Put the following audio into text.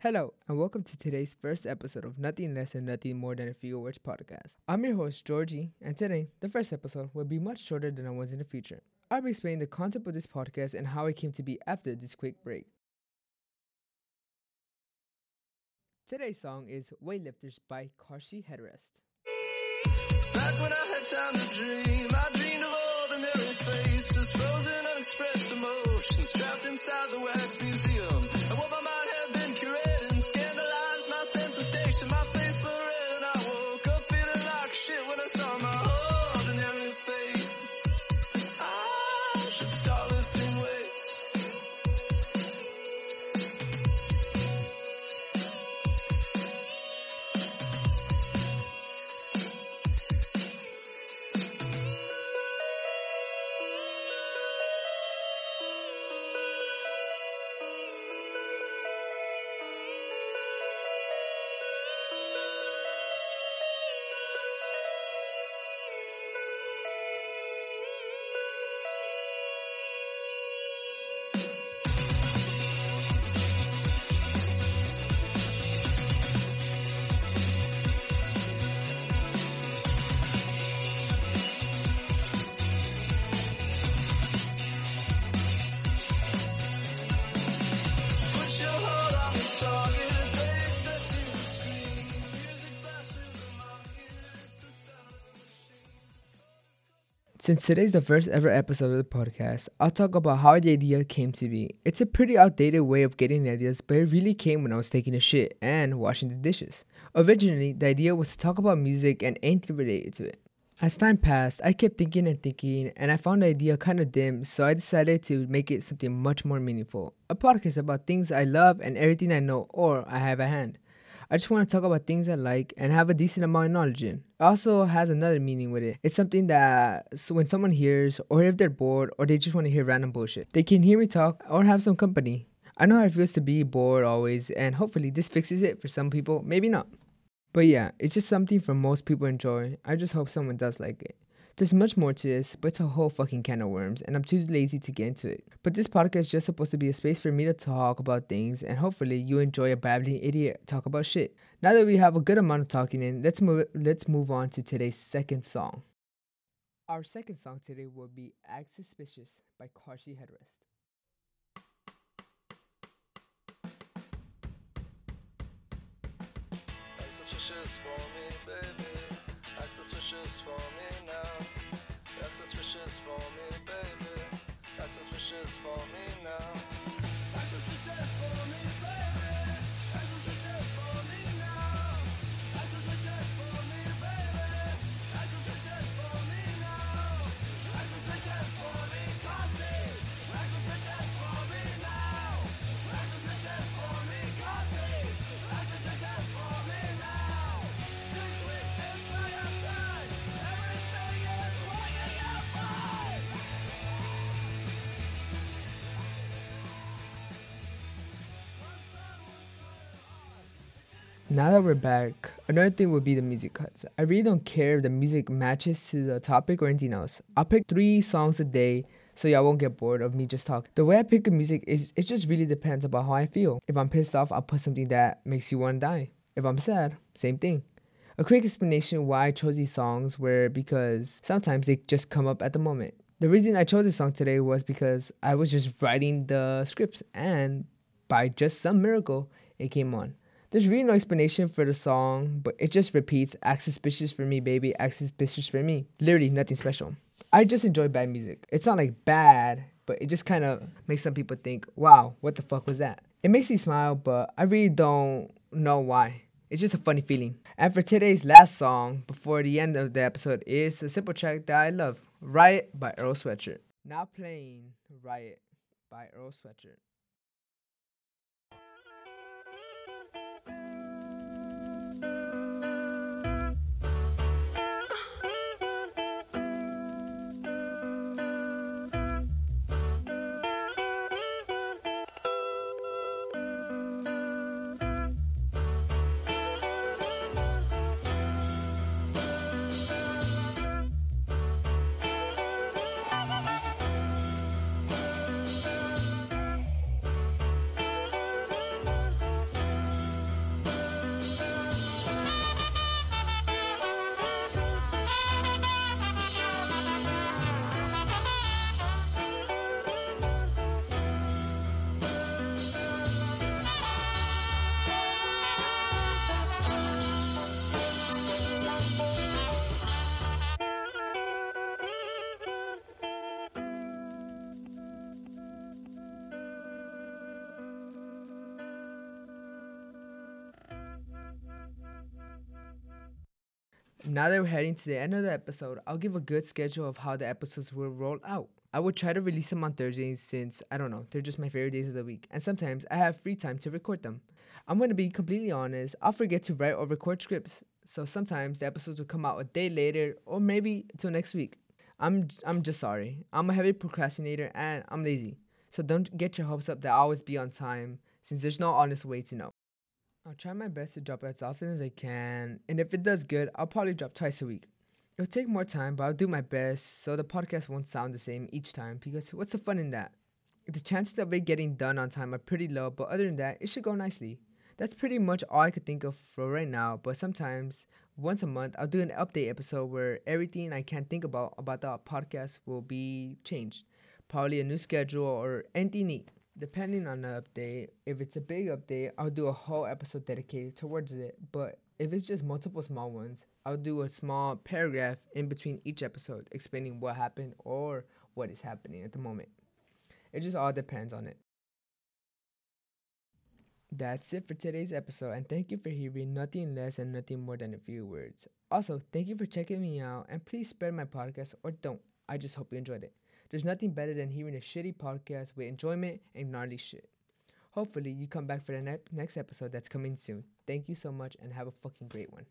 Hello, and welcome to today's first episode of Nothing Less and Nothing More Than a Few Words podcast. I'm your host, Georgie, and today, the first episode, will be much shorter than I was in the future. I'll be explaining the concept of this podcast and how it came to be after this quick break. Today's song is Weightlifters by Car Seat Headrest. Back when I had time to dream, I dreamed of ordinary faces, frozen unexpressed emotions, trapped inside the wax I Since today's the first ever episode of the podcast, I'll talk about how the idea came to be. It's a pretty outdated way of getting ideas, but it really came when I was taking a shit and washing the dishes. Originally, the idea was to talk about music and anything related to it. As time passed, I kept thinking and thinking, and I found the idea kind of dim, so I decided to make it something much more meaningful. A podcast about things I love and everything I know or I have at hand. I just want to talk about things I like and have a decent amount of knowledge in. Also has another meaning with it. It's something that so when someone hears, or if they're bored, or they just want to hear random bullshit, they can hear me talk or have some company. I know how it feels to be bored always, and hopefully this fixes it for some people, maybe not. But yeah, it's just something for most people enjoy. I just hope someone does like it. There's much more to this, but it's a whole fucking can of worms, and I'm too lazy to get into it. But this podcast is just supposed to be a space for me to talk about things, and hopefully you enjoy a babbling idiot talk about shit. Now that we have a good amount of talking in, let's move let's move on to today's second song. Our second song today will be Act Suspicious by Car Seat Headrest. Act suspicious for me, baby. Act suspicious for me now. Act suspicious for me, baby. Act suspicious for me now. Now that we're back, another thing would be the music cuts. I really don't care if the music matches to the topic or anything else. I'll pick three songs a day so y'all won't get bored of me just talking. The way I pick the music is it just really depends about how I feel. If I'm pissed off, I'll put something that makes you want to die. If I'm sad, same thing. A quick explanation why I chose these songs were because sometimes they just come up at the moment. The reason I chose this song today was because I was just writing the scripts and by just some miracle, it came on. There's really no explanation for the song, but it just repeats act suspicious for me, baby, act suspicious for me. Literally nothing special. I just enjoy bad music. It's not like bad, but it just kind of makes some people think, wow, what the fuck was that? It makes me smile, but I really don't know why. It's just a funny feeling. And for today's last song, before the end of the episode, is a simple track that I love Riot by Earl Sweatshirt. Now playing Riot by Earl Sweatshirt. Now that we're heading to the end of the episode, I'll give a good schedule of how the episodes will roll out. I would try to release them on Thursdays since, I don't know, they're just my favorite days of the week, and sometimes I have free time to record them. I'm gonna be completely honest, I'll forget to write or record scripts, so sometimes the episodes will come out a day later or maybe till next week. I'm I'm just sorry. I'm a heavy procrastinator and I'm lazy. So don't get your hopes up that I'll always be on time since there's no honest way to know. I'll try my best to drop as often as I can, and if it does good, I'll probably drop twice a week. It'll take more time, but I'll do my best so the podcast won't sound the same each time because what's the fun in that? The chances of it getting done on time are pretty low, but other than that, it should go nicely. That's pretty much all I could think of for right now, but sometimes once a month I'll do an update episode where everything I can think about about the podcast will be changed. Probably a new schedule or anything neat. Depending on the update, if it's a big update, I'll do a whole episode dedicated towards it. But if it's just multiple small ones, I'll do a small paragraph in between each episode explaining what happened or what is happening at the moment. It just all depends on it. That's it for today's episode, and thank you for hearing nothing less and nothing more than a few words. Also, thank you for checking me out, and please spread my podcast or don't. I just hope you enjoyed it. There's nothing better than hearing a shitty podcast with enjoyment and gnarly shit. Hopefully, you come back for the ne- next episode that's coming soon. Thank you so much, and have a fucking great one.